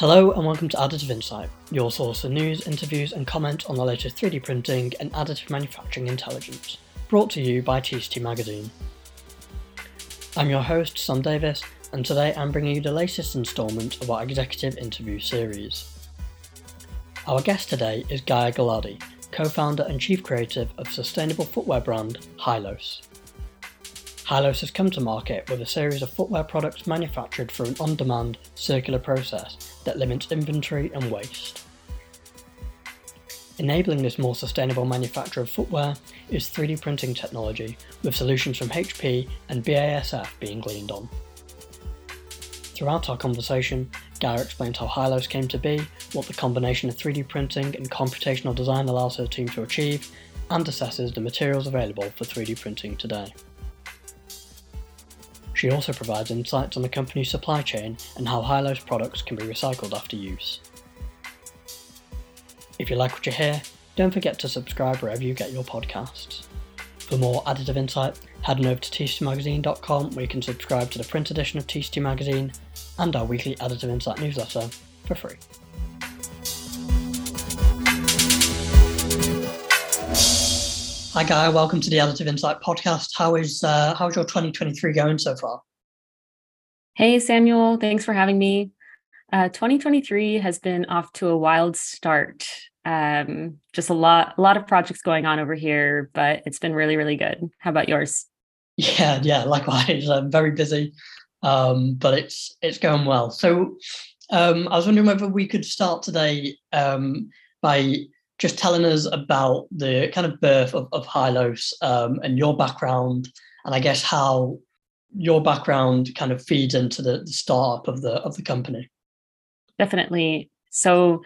Hello and welcome to Additive Insight, your source for news, interviews, and comment on the latest 3D printing and additive manufacturing intelligence, brought to you by TCT Magazine. I'm your host, Sam Davis, and today I'm bringing you the latest instalment of our executive interview series. Our guest today is Gaia Giladi, co founder and chief creative of sustainable footwear brand Hilos. Hilos has come to market with a series of footwear products manufactured through an on demand, circular process that limits inventory and waste. Enabling this more sustainable manufacture of footwear is 3D printing technology, with solutions from HP and BASF being gleaned on. Throughout our conversation, Gaia explains how Hilos came to be, what the combination of 3D printing and computational design allows her team to achieve, and assesses the materials available for 3D printing today. She also provides insights on the company's supply chain and how Hilos products can be recycled after use. If you like what you hear, don't forget to subscribe wherever you get your podcasts. For more additive insight, head on over to tctmagazine.com where you can subscribe to the print edition of TCT Magazine and our weekly Additive Insight newsletter for free. Hi, Guy. Welcome to the Additive Insight podcast. How is uh, how's your 2023 going so far? Hey, Samuel. Thanks for having me. Uh, 2023 has been off to a wild start. Um, just a lot, a lot of projects going on over here, but it's been really, really good. How about yours? Yeah, yeah. Likewise, I'm very busy, um, but it's it's going well. So, um, I was wondering whether we could start today um, by just telling us about the kind of birth of, of Hilos um, and your background, and I guess how your background kind of feeds into the, the startup of the of the company. Definitely. So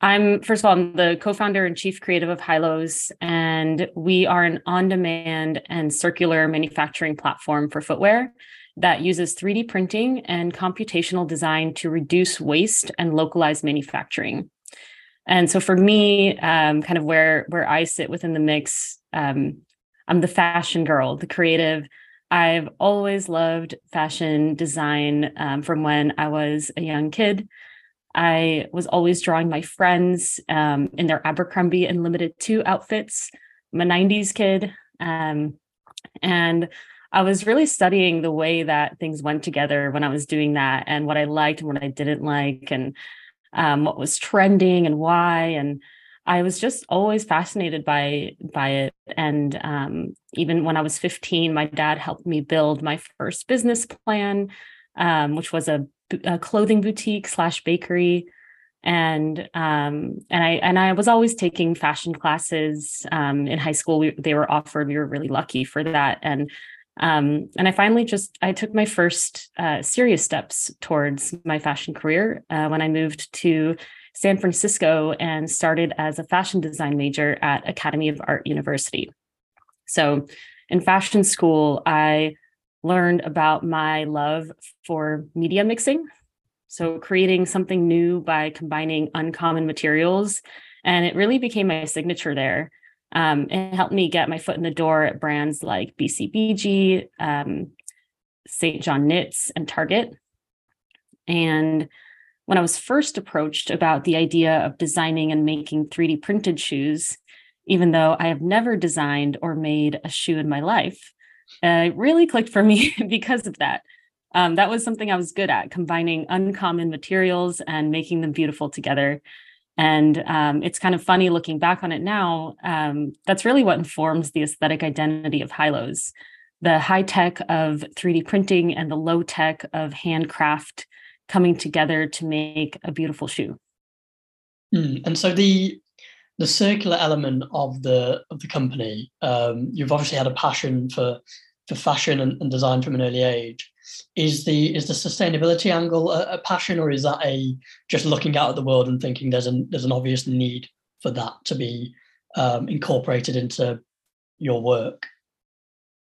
I'm first of all, I'm the co-founder and chief creative of Hilos, and we are an on-demand and circular manufacturing platform for footwear that uses 3D printing and computational design to reduce waste and localize manufacturing. And so for me, um, kind of where where I sit within the mix, um, I'm the fashion girl, the creative. I've always loved fashion design um, from when I was a young kid. I was always drawing my friends um, in their Abercrombie and Limited Too outfits. I'm a 90s kid. Um, and I was really studying the way that things went together when I was doing that and what I liked and what I didn't like. And um, what was trending and why. And I was just always fascinated by by it. And um, even when I was 15, my dad helped me build my first business plan, um, which was a, a, clothing boutique slash bakery. And um, and I and I was always taking fashion classes um, in high school. We, they were offered. We were really lucky for that. And um, and I finally just I took my first uh, serious steps towards my fashion career uh, when I moved to San Francisco and started as a fashion design major at Academy of Art University. So, in fashion school, I learned about my love for media mixing. So, creating something new by combining uncommon materials. And it really became my signature there. Um, it helped me get my foot in the door at brands like BCBG, um, St. John Knits, and Target. And when I was first approached about the idea of designing and making 3D printed shoes, even though I have never designed or made a shoe in my life, uh, it really clicked for me because of that. Um, that was something I was good at, combining uncommon materials and making them beautiful together. And um, it's kind of funny looking back on it now. Um, that's really what informs the aesthetic identity of Hilos the high tech of 3D printing and the low tech of handcraft coming together to make a beautiful shoe. Mm. And so the the circular element of the of the company, um, you've obviously had a passion for for fashion and, and design from an early age is the is the sustainability angle a, a, passion or is that a just looking out at the world and thinking there's an there's an obvious need for that to be um, incorporated into your work?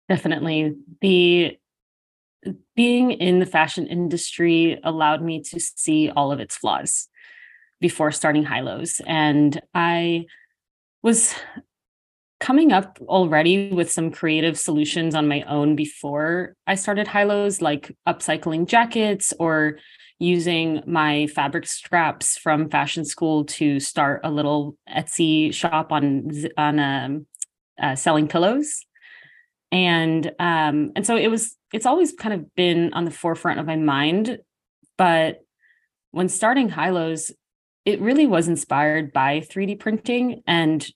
Definitely. The being in the fashion industry allowed me to see all of its flaws before starting Hilos and i was coming up already with some creative solutions on my own before I started Hilos, like upcycling jackets or using my fabric scraps from fashion school to start a little Etsy shop on on um, uh, selling pillows, and um, and so it was. It's always kind of been on the forefront of my mind, but when starting Hilos, it really was inspired by 3D printing and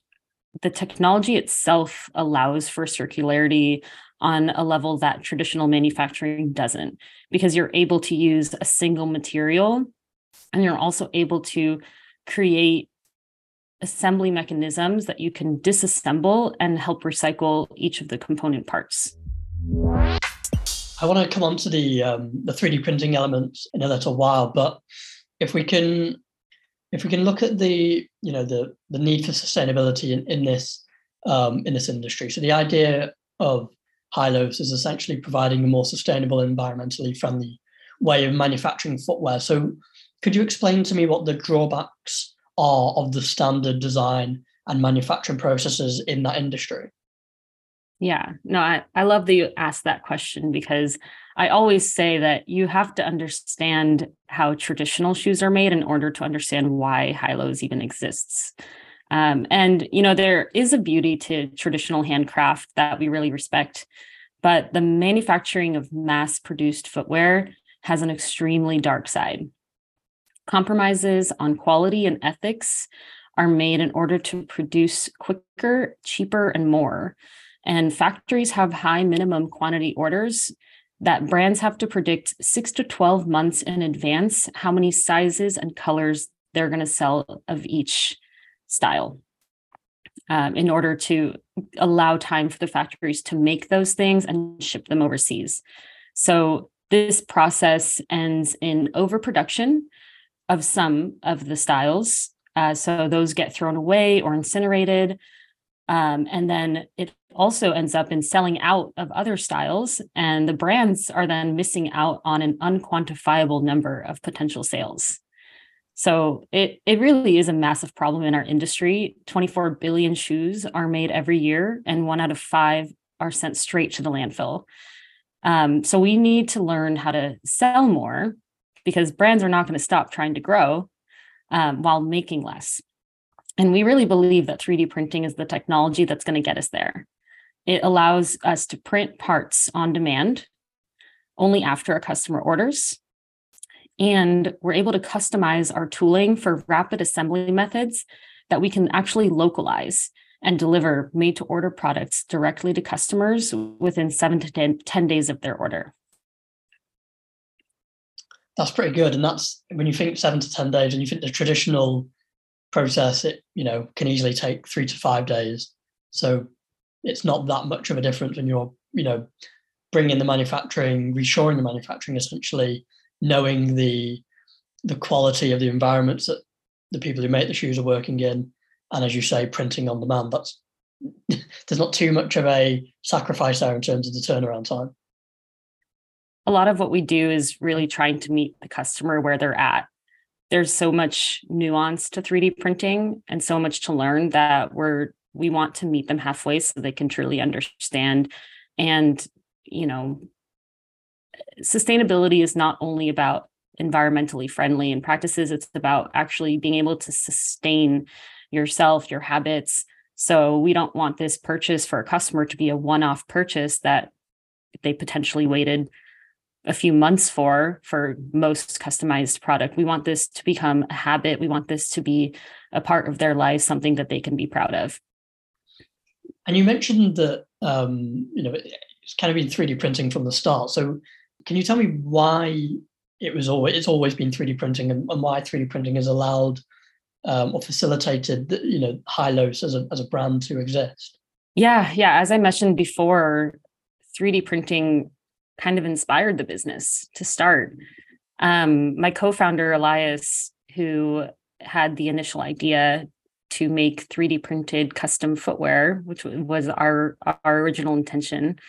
the technology itself allows for circularity on a level that traditional manufacturing doesn't because you're able to use a single material and you're also able to create assembly mechanisms that you can disassemble and help recycle each of the component parts. I want to come on to the um, the 3D printing elements in a little while, but if we can if we can look at the you know the the need for sustainability in, in this um, in this industry, so the idea of Hilos is essentially providing a more sustainable, environmentally friendly way of manufacturing footwear. So, could you explain to me what the drawbacks are of the standard design and manufacturing processes in that industry? Yeah, no, I, I love that you asked that question because I always say that you have to understand how traditional shoes are made in order to understand why Hilos even exists. Um, and, you know, there is a beauty to traditional handcraft that we really respect, but the manufacturing of mass produced footwear has an extremely dark side. Compromises on quality and ethics are made in order to produce quicker, cheaper, and more. And factories have high minimum quantity orders that brands have to predict six to 12 months in advance how many sizes and colors they're going to sell of each style um, in order to allow time for the factories to make those things and ship them overseas. So this process ends in overproduction of some of the styles. Uh, so those get thrown away or incinerated. Um, and then it also ends up in selling out of other styles. And the brands are then missing out on an unquantifiable number of potential sales. So it it really is a massive problem in our industry. 24 billion shoes are made every year, and one out of five are sent straight to the landfill. Um, so we need to learn how to sell more because brands are not going to stop trying to grow um, while making less. And we really believe that 3D printing is the technology that's going to get us there. It allows us to print parts on demand only after a customer orders and we're able to customize our tooling for rapid assembly methods that we can actually localize and deliver made to order products directly to customers within seven to 10, 10 days of their order. That's pretty good. And that's when you think seven to 10 days and you think the traditional process, it, you know, can easily take three to five days. So it's not that much of a difference when you're, you know, bringing the manufacturing, reshoring the manufacturing essentially knowing the the quality of the environments that the people who make the shoes are working in, and as you say, printing on demand. That's there's not too much of a sacrifice there in terms of the turnaround time. A lot of what we do is really trying to meet the customer where they're at. There's so much nuance to 3D printing and so much to learn that we're we want to meet them halfway so they can truly understand. And you know sustainability is not only about environmentally friendly and practices it's about actually being able to sustain yourself your habits. So we don't want this purchase for a customer to be a one-off purchase that they potentially waited a few months for for most customized product. We want this to become a habit. We want this to be a part of their life something that they can be proud of and you mentioned that um, you know it's kind of been 3d printing from the start so can you tell me why it was always it's always been 3D printing and, and why 3D printing has allowed um, or facilitated you know Hilos as a as a brand to exist? Yeah, yeah. As I mentioned before, 3D printing kind of inspired the business to start. Um, my co-founder Elias, who had the initial idea to make 3D printed custom footwear, which was our our original intention.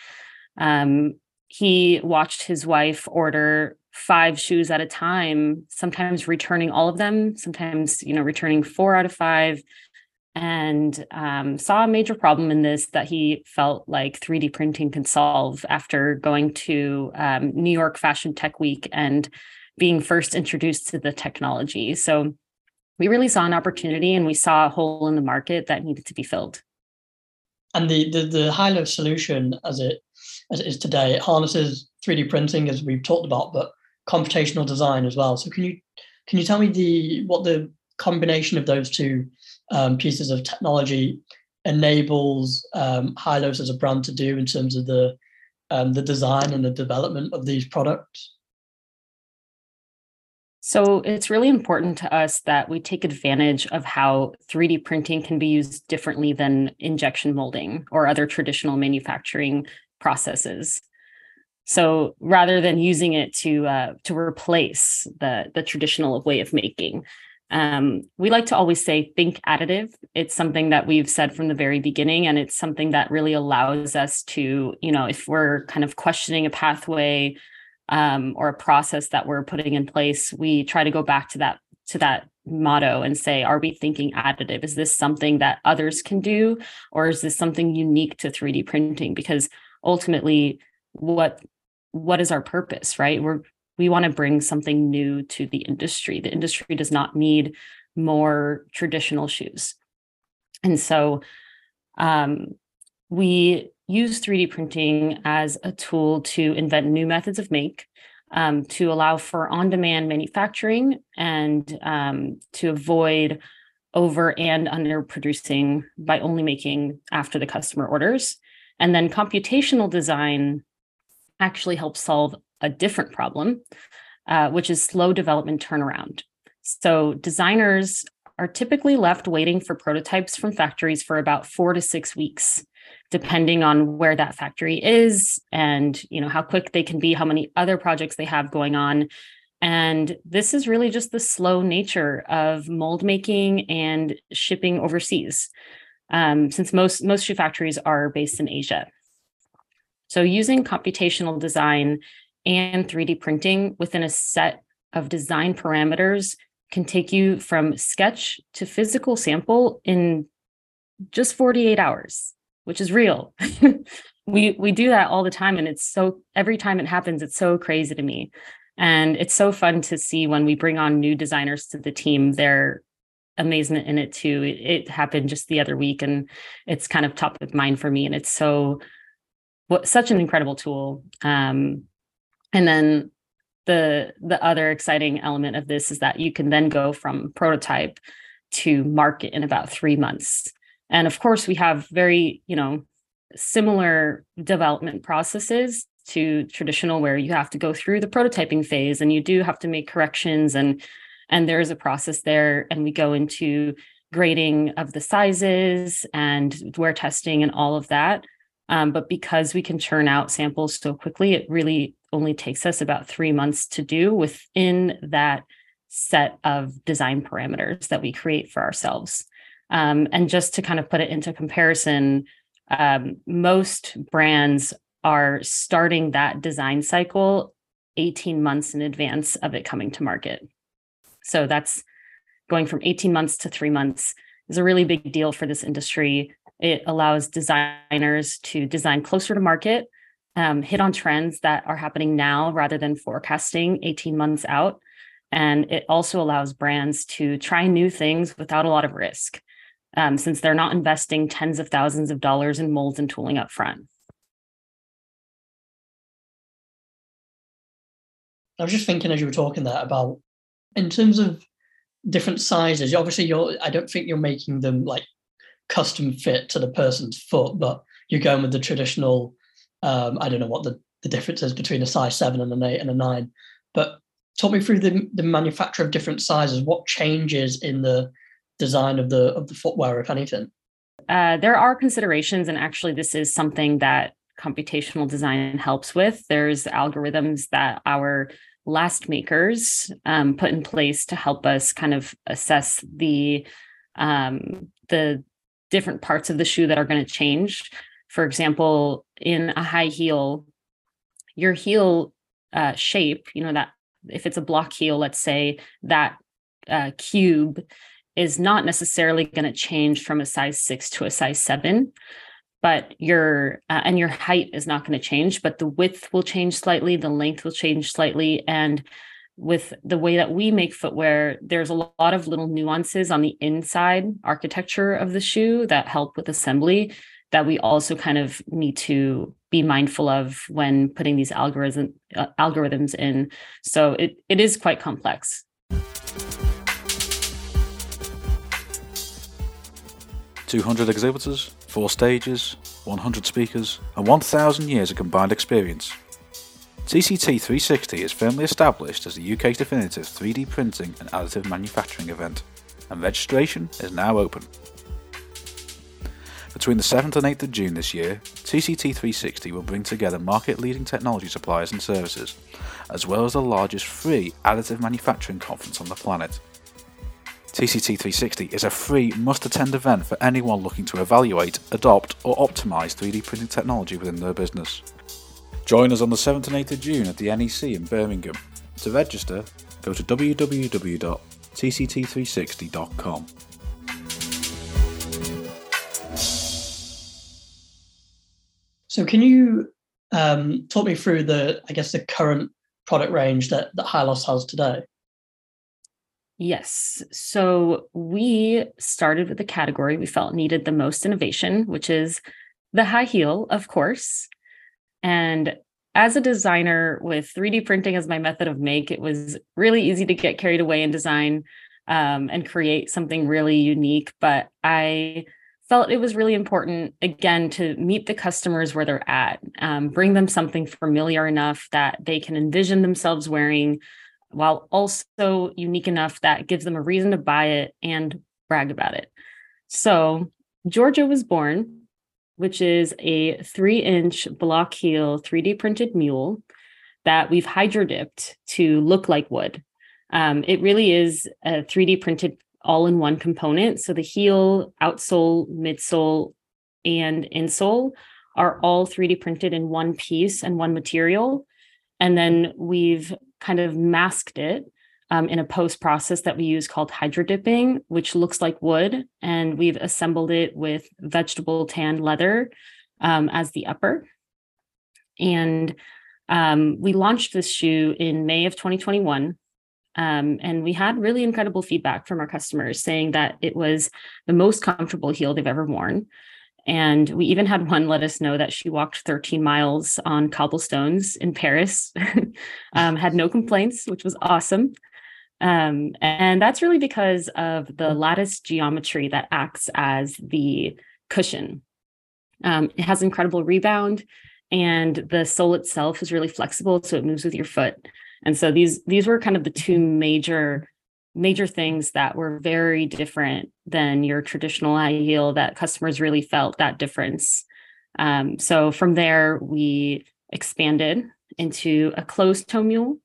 Um, he watched his wife order five shoes at a time sometimes returning all of them sometimes you know returning four out of five and um, saw a major problem in this that he felt like 3d printing can solve after going to um, new york fashion tech week and being first introduced to the technology. So we really saw an opportunity and we saw a hole in the market that needed to be filled. And the the, the Hilo solution as it as it is today, it harnesses 3D printing as we've talked about, but computational design as well. So can you can you tell me the what the combination of those two um, pieces of technology enables um, Hilos as a brand to do in terms of the um, the design and the development of these products? So it's really important to us that we take advantage of how 3D printing can be used differently than injection molding or other traditional manufacturing processes. So rather than using it to uh, to replace the the traditional way of making, um, we like to always say think additive. It's something that we've said from the very beginning, and it's something that really allows us to, you know, if we're kind of questioning a pathway um, or a process that we're putting in place, we try to go back to that to that motto and say, are we thinking additive? Is this something that others can do, or is this something unique to 3D printing? Because ultimately, what what is our purpose, right? We're we want to bring something new to the industry. The industry does not need more traditional shoes. And so um, we use 3D printing as a tool to invent new methods of make, um, to allow for on demand manufacturing, and um, to avoid over and under producing by only making after the customer orders. And then computational design actually helps solve a different problem, uh, which is slow development turnaround. So designers are typically left waiting for prototypes from factories for about four to six weeks depending on where that factory is and you know how quick they can be how many other projects they have going on. And this is really just the slow nature of mold making and shipping overseas um, since most most shoe factories are based in asia. So using computational design and 3D printing within a set of design parameters can take you from sketch to physical sample in just 48 hours, which is real. we we do that all the time and it's so every time it happens it's so crazy to me. And it's so fun to see when we bring on new designers to the team their amazement in it too. It, it happened just the other week and it's kind of top of mind for me and it's so what such an incredible tool. Um, and then the the other exciting element of this is that you can then go from prototype to market in about 3 months. And of course, we have very, you know, similar development processes to traditional where you have to go through the prototyping phase and you do have to make corrections and and there is a process there and we go into grading of the sizes and wear testing and all of that um, but because we can churn out samples so quickly it really only takes us about three months to do within that set of design parameters that we create for ourselves. Um, and just to kind of put it into comparison, um, most brands are starting that design cycle 18 months in advance of it coming to market. So that's going from 18 months to three months is a really big deal for this industry. It allows designers to design closer to market um, hit on trends that are happening now rather than forecasting 18 months out. And it also allows brands to try new things without a lot of risk, um, since they're not investing tens of thousands of dollars in molds and tooling up front. I was just thinking as you were talking there about in terms of different sizes. Obviously, you're. I don't think you're making them like custom fit to the person's foot, but you're going with the traditional um, I don't know what the, the difference is between a size seven and an eight and a nine, but talk me through the, the manufacture of different sizes. What changes in the design of the of the footwear, if anything? Uh, there are considerations, and actually, this is something that computational design helps with. There's algorithms that our last makers um, put in place to help us kind of assess the um, the different parts of the shoe that are going to change for example, in a high heel, your heel uh, shape, you know, that if it's a block heel, let's say that uh, cube is not necessarily going to change from a size six to a size seven, but your uh, and your height is not going to change, but the width will change slightly, the length will change slightly, and with the way that we make footwear, there's a lot of little nuances on the inside architecture of the shoe that help with assembly that we also kind of need to be mindful of when putting these algorithm, uh, algorithms in. So it, it is quite complex. 200 exhibitors, four stages, 100 speakers, and 1,000 years of combined experience. TCT 360 is firmly established as the UK's definitive 3D printing and additive manufacturing event, and registration is now open. Between the 7th and 8th of June this year, TCT 360 will bring together market leading technology suppliers and services, as well as the largest free additive manufacturing conference on the planet. TCT 360 is a free, must attend event for anyone looking to evaluate, adopt, or optimize 3D printing technology within their business. Join us on the 7th and 8th of June at the NEC in Birmingham. To register, go to www.tct360.com. So, can you um, talk me through the, I guess, the current product range that that Hilos has today? Yes. So we started with the category we felt needed the most innovation, which is the high heel, of course. And as a designer with 3D printing as my method of make, it was really easy to get carried away in design um, and create something really unique. But I felt it was really important, again, to meet the customers where they're at, um, bring them something familiar enough that they can envision themselves wearing while also unique enough that gives them a reason to buy it and brag about it. So, Georgia was born, which is a three inch block heel 3D printed mule that we've hydro dipped to look like wood. Um, it really is a 3D printed all in one component. So, the heel, outsole, midsole, and insole are all 3D printed in one piece and one material. And then we've kind of masked it um, in a post process that we use called hydro dipping, which looks like wood. And we've assembled it with vegetable tan leather um, as the upper. And um, we launched this shoe in May of 2021. Um, and we had really incredible feedback from our customers saying that it was the most comfortable heel they've ever worn. And we even had one let us know that she walked 13 miles on cobblestones in Paris, um, had no complaints, which was awesome. Um, and that's really because of the lattice geometry that acts as the cushion. Um, it has incredible rebound, and the sole itself is really flexible, so it moves with your foot. And so these these were kind of the two major major things that were very different than your traditional high heel that customers really felt that difference. Um, so from there, we expanded into a closed toe mule,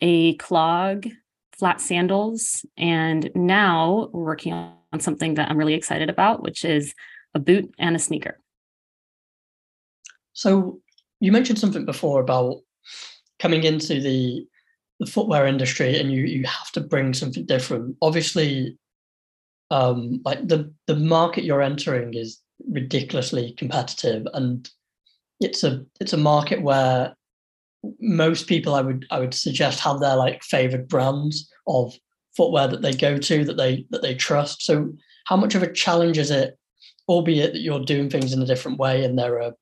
a clog, flat sandals, and now we're working on something that I'm really excited about, which is a boot and a sneaker. So you mentioned something before about coming into the the footwear industry and you you have to bring something different. Obviously um like the the market you're entering is ridiculously competitive and it's a it's a market where most people i would i would suggest have their like favorite brands of footwear that they go to that they that they trust. So how much of a challenge is it albeit that you're doing things in a different way and there are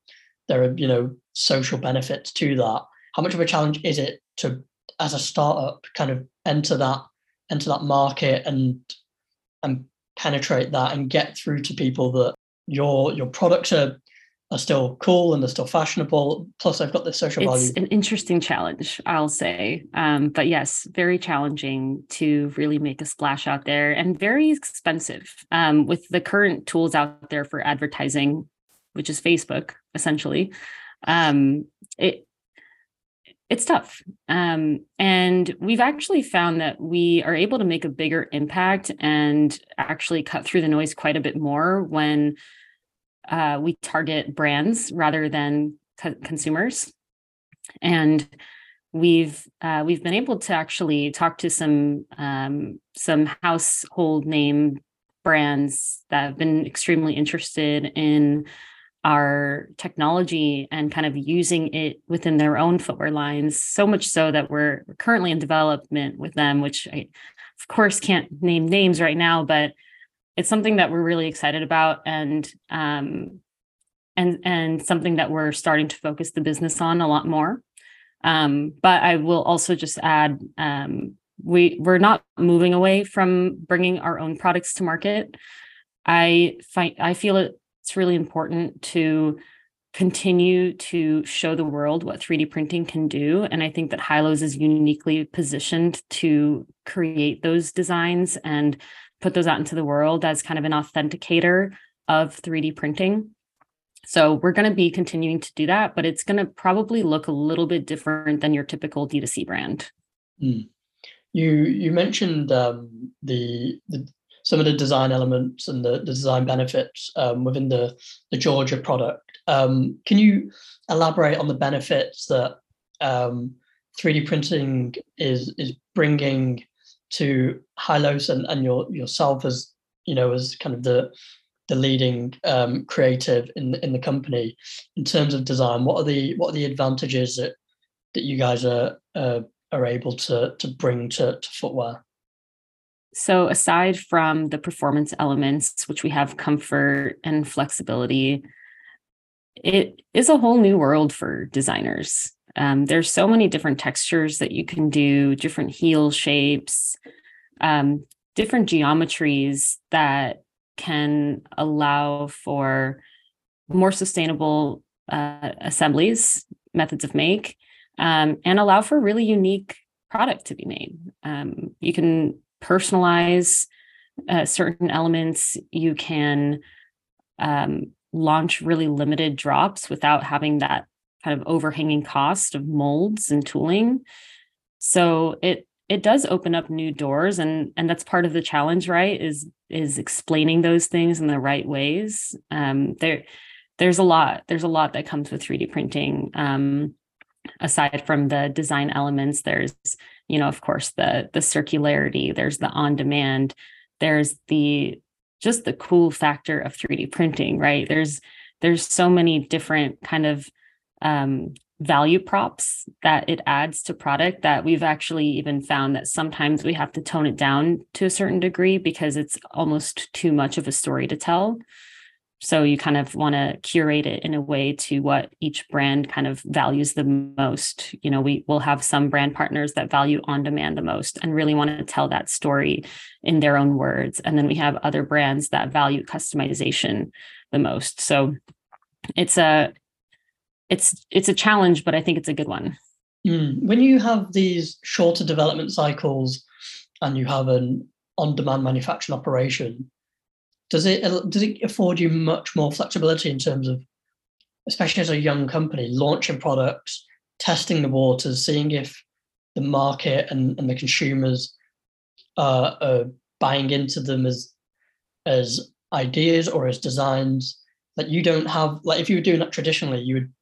there are you know social benefits to that how much of a challenge is it to as a startup kind of enter that enter that market and and penetrate that and get through to people that your your products are are still cool and they're still fashionable. Plus, I've got the social it's value. It's an interesting challenge, I'll say. Um, but yes, very challenging to really make a splash out there and very expensive um, with the current tools out there for advertising, which is Facebook, essentially. Um, it it's tough. Um, and we've actually found that we are able to make a bigger impact and actually cut through the noise quite a bit more when uh, we target brands rather than co- consumers. And we've uh, we've been able to actually talk to some um, some household name brands that have been extremely interested in our technology and kind of using it within their own footwear lines so much so that we're currently in development with them which i of course can't name names right now but it's something that we're really excited about and um, and and something that we're starting to focus the business on a lot more. Um, but i will also just add um, we we're not moving away from bringing our own products to market. I find i feel it's really important to continue to show the world what 3d printing can do and i think that hilos is uniquely positioned to create those designs and put those out into the world as kind of an authenticator of 3d printing so we're going to be continuing to do that but it's going to probably look a little bit different than your typical d2c brand mm. You you mentioned um, the, the some of the design elements and the, the design benefits um, within the the Georgia product. Um, can you elaborate on the benefits that 3D um, printing is is bringing to Hilos and, and your yourself as you know as kind of the the leading um, creative in in the company in terms of design? What are the what are the advantages that that you guys are uh, are able to to bring to, to footwear? So aside from the performance elements, which we have comfort and flexibility, it is a whole new world for designers. Um, there's so many different textures that you can do, different heel shapes, um, different geometries that can allow for more sustainable uh, assemblies, methods of make, um, and allow for really unique product to be made. Um, you can personalize uh, certain elements. You can um, launch really limited drops without having that kind of overhanging cost of molds and tooling. So it it does open up new doors, and and that's part of the challenge, right? Is is explaining those things in the right ways. Um, there there's a lot there's a lot that comes with 3D printing. Um, aside from the design elements there's you know of course the the circularity there's the on demand there's the just the cool factor of 3d printing right? There's there's so many different kind of um, value props that it adds to product that we've actually even found that sometimes we have to tone it down to a certain degree because it's almost too much of a story to tell so you kind of want to curate it in a way to what each brand kind of values the most. You know, we will have some brand partners that value on demand the most and really want to tell that story in their own words. And then we have other brands that value customization the most. So it's a it's it's a challenge, but I think it's a good one. Mm. When you have these shorter development cycles and you have an on-demand manufacturing operation, does it does it afford you much more flexibility in terms of especially as a young company launching products testing the waters seeing if the market and, and the consumers uh, are buying into them as as ideas or as designs that you don't have? Like if you were doing that traditionally you would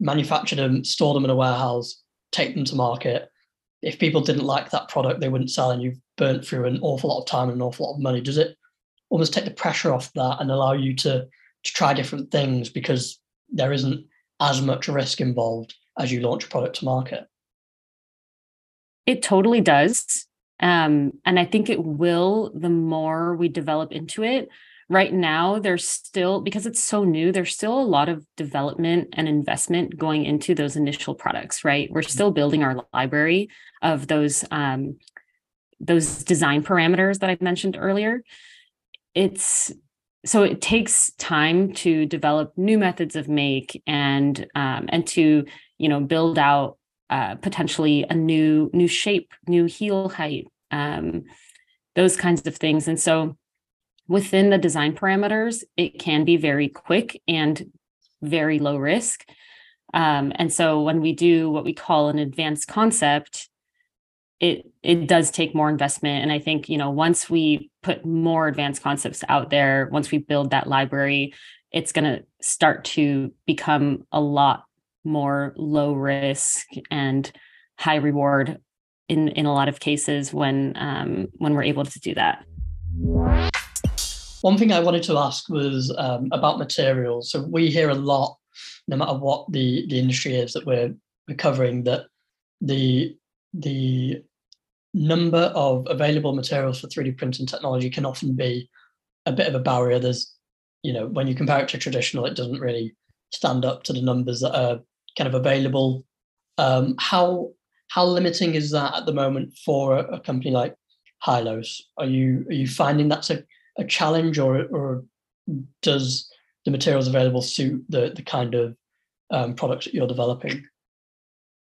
manufacture them store them in a warehouse take them to market. If people didn't like that product they wouldn't sell and you've burnt through an awful lot of time and an awful lot of money. Does it almost take the pressure off that and allow you to to try different things because there isn't as much risk involved as you launch a product to market. It totally does. Um, and I think it will the more we develop into it. Right now, there's still, because it's so new, there's still a lot of development and investment going into those initial products, right? We're still building our library of those um, those design parameters that I mentioned earlier it's so it takes time to develop new methods of make and um, and to you know build out uh, potentially a new new shape new heel height um, those kinds of things. And so within the design parameters it can be very quick and very low risk. Um, and so when we do what we call an advanced concept it it does take more investment and i think you know once we put more advanced concepts out there once we build that library it's going to start to become a lot more low risk and high reward in in a lot of cases when um, when we're able to do that One thing I wanted to ask was um, about materials. So we hear a lot, no matter what the, the industry is that we're, we're covering, that the the number of available materials for 3D printing technology can often be a bit of a barrier. There's, you know, when you compare it to traditional, it doesn't really stand up to the numbers that are kind of available. Um, how how limiting is that at the moment for a, a company like Hilos? Are you are you finding that's a, a challenge, or or does the materials available suit the the kind of um, products that you're developing?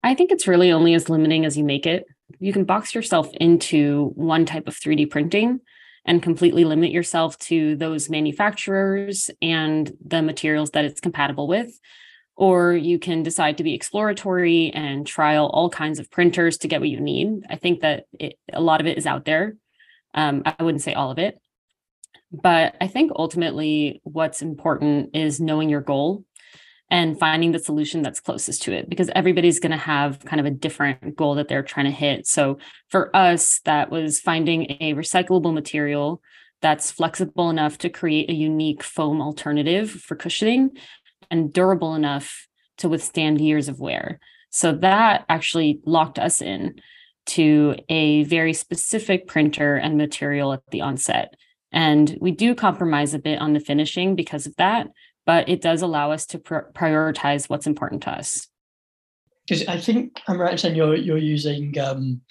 I think it's really only as limiting as you make it. You can box yourself into one type of 3D printing and completely limit yourself to those manufacturers and the materials that it's compatible with. Or you can decide to be exploratory and trial all kinds of printers to get what you need. I think that it, a lot of it is out there. Um, I wouldn't say all of it. But I think ultimately what's important is knowing your goal and finding the solution that's closest to it because everybody's going to have kind of a different goal that they're trying to hit. So for us, that was finding a recyclable material that's flexible enough to create a unique foam alternative for cushioning and durable enough to withstand years of wear. So that actually locked us in to a very specific printer and material at the onset. And we do compromise a bit on the finishing because of that, but it does allow us to pr- prioritize what's important to us. Because I think I'm right in saying you're you're using um,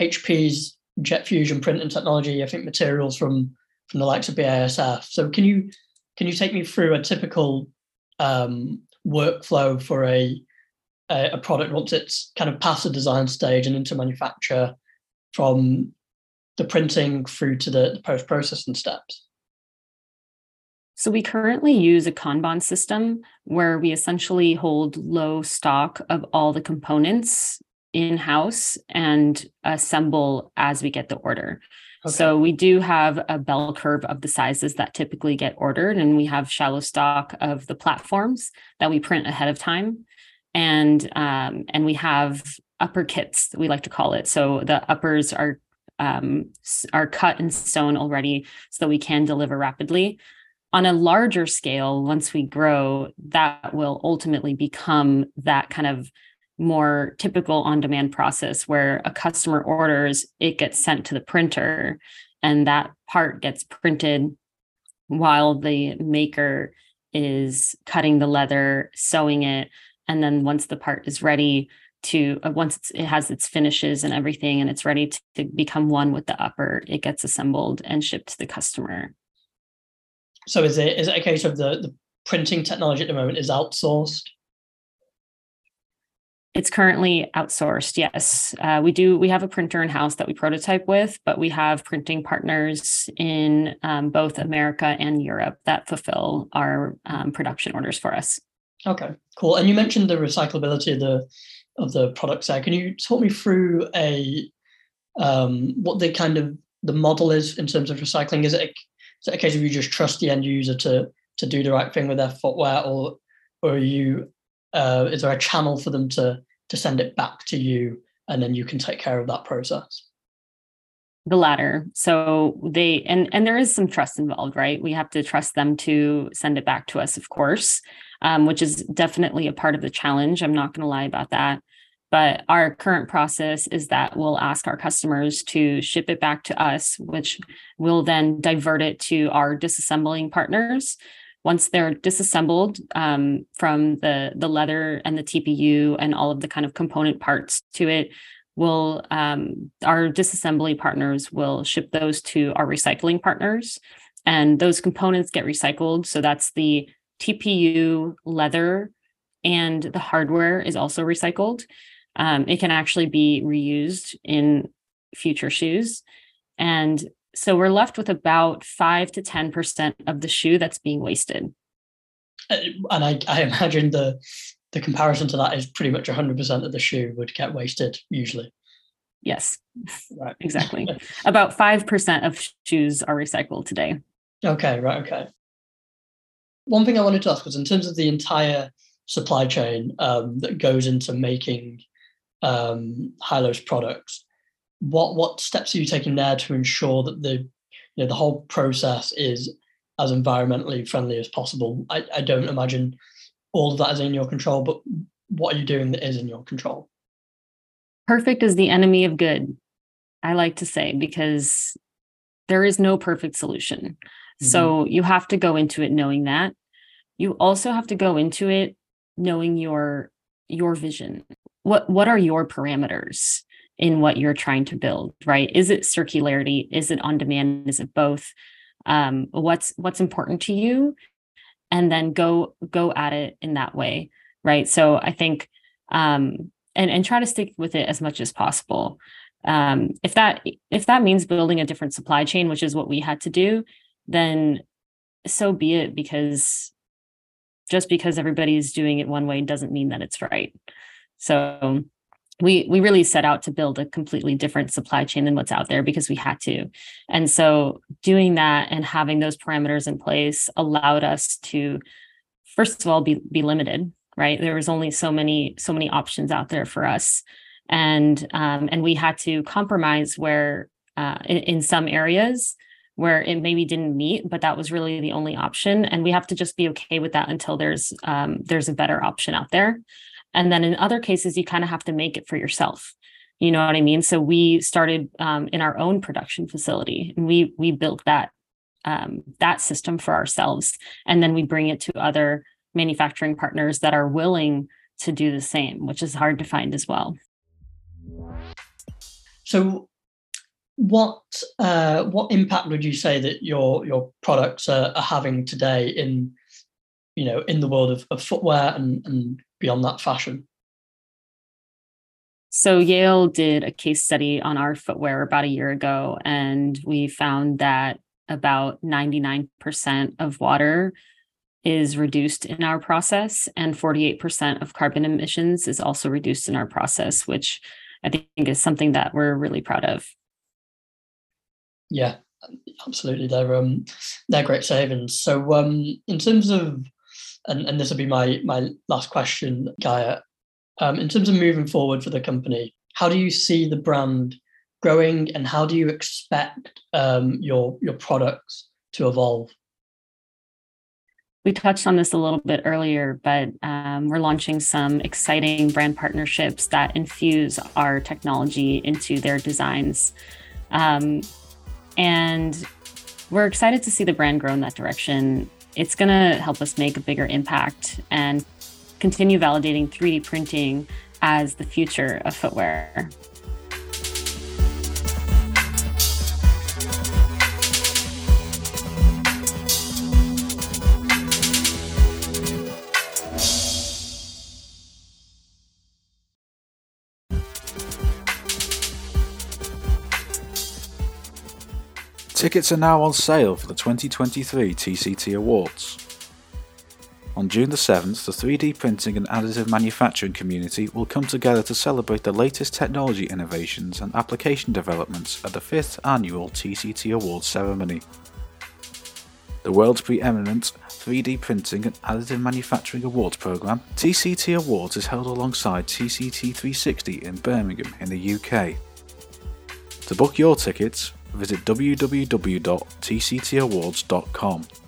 HP's jet fusion printing technology. I think materials from from the likes of BASF. So can you can you take me through a typical um, workflow for a, a, a product once it's kind of past the design stage and into manufacture, from the printing through to the, the post processing steps? So we currently use a Kanban system where we essentially hold low stock of all the components in-house and assemble as we get the order. Okay. So we do have a bell curve of the sizes that typically get ordered, and we have shallow stock of the platforms that we print ahead of time, and um, and we have upper kits we like to call it. So the uppers are um, are cut and sewn already, so that we can deliver rapidly on a larger scale, once we grow, that will ultimately become that kind of more typical on demand process where a customer orders, it gets sent to the printer, and that part gets printed while the maker is cutting the leather, sewing it. And then once the part is ready, to uh, once it has its finishes and everything and it's ready to, to become one with the upper it gets assembled and shipped to the customer so is it is it a case of the, the printing technology at the moment is outsourced? It's currently outsourced. Yes, uh, we do. We have a printer in house that we prototype with, but we have printing partners in um, both America and Europe that fulfill our um, production orders for us. Okay, cool. And you mentioned the recyclability of the of the products there. Can you talk me through a um, what the kind of the model is in terms of recycling? Is it a, is it a case of you just trust the end user to to do the right thing with their footwear, or or you uh, is there a channel for them to to send it back to you, and then you can take care of that process? the latter. So they and and there is some trust involved right? We have to trust them to send it back to us of course um, which is definitely a part of the challenge. I'm not going to lie about that but our current process is that we'll ask our customers to ship it back to us, which will then divert it to our disassembling partners. Once they're disassembled um, from the, the leather and the TPU and all of the kind of component parts to it, will um, our disassembly partners will ship those to our recycling partners. And those components get recycled. So that's the tpu leather and the hardware is also recycled um, it can actually be reused in future shoes. And so we're left with about five to 10% of the shoe that's being wasted. Uh, and I, I imagine the the comparison to that is pretty much 100% of the shoe would get wasted usually. Yes, right. exactly. about 5% of shoes are recycled today. Okay, right, okay. One thing I wanted to ask was in terms of the entire supply chain um, that goes into making um, Hilos products. What what steps are you taking there to ensure that the you know the whole process is as environmentally friendly as possible. I, I don't imagine all of that is in your control, but what are you doing that is in your control? Perfect is the enemy of good, I like to say, because there is no perfect solution. Mm-hmm. So you have to go into it knowing that. You also have to go into it knowing your your vision. What what are your parameters in what you're trying to build, right? Is it circularity? Is it on demand? Is it both? Um, what's what's important to you? And then go go at it in that way, right? So I think um and and try to stick with it as much as possible um, if that if that means building a different supply chain which is what we had to do then so be it because just because everybody's doing it one way doesn't mean that it's right so we we really set out to build a completely different supply chain than what's out there because we had to. And so doing that and having those parameters in place allowed us to first of all be be limited right? There was only so many so many options out there for us. And um, and we had to compromise where uh, in, in some areas where it maybe didn't meet but that was really the only option. And we have to just be okay with that until there's um, there's a better option out there and then in other cases you kind of have to make it for yourself. You know what i mean? So we started um, in our own production facility and we we built that um, that system for ourselves. And then we bring it to other manufacturing partners that are willing to do the same which is hard to find as well. So, what uh, what impact would you say that your your products are, are, having today in you know in the world of, of footwear and, and beyond that fashion? So Yale did a case study on our footwear about a year ago, and we found that about 99% of water is reduced in our process, and 48% of carbon emissions is also reduced in our process, which I think is something that we're really proud of. Yeah, absolutely. They're um they're great savings. So um in terms of and, and this will be my my last question, Gaia. Um, in terms of moving forward for the company, how do you see the brand growing and how do you expect um, your your products to evolve? we touched on this a little bit earlier, but um, we're launching some exciting brand partnerships that infuse our technology into their designs. Um, and we're excited to see the brand grow in that direction. It's going to help us make a bigger impact and continue validating 3D printing as the future of footwear. Tickets are now on sale for the 2023 TCT Awards. On June the 7th, the 3D printing and additive manufacturing community will come together to celebrate the latest technology innovations and application developments at the 5th annual TCT Awards ceremony. The world's preeminent 3D printing and additive manufacturing awards program, TCT Awards is held alongside TCT 360 in Birmingham in the UK. To book your tickets, visit www.tctawards.com.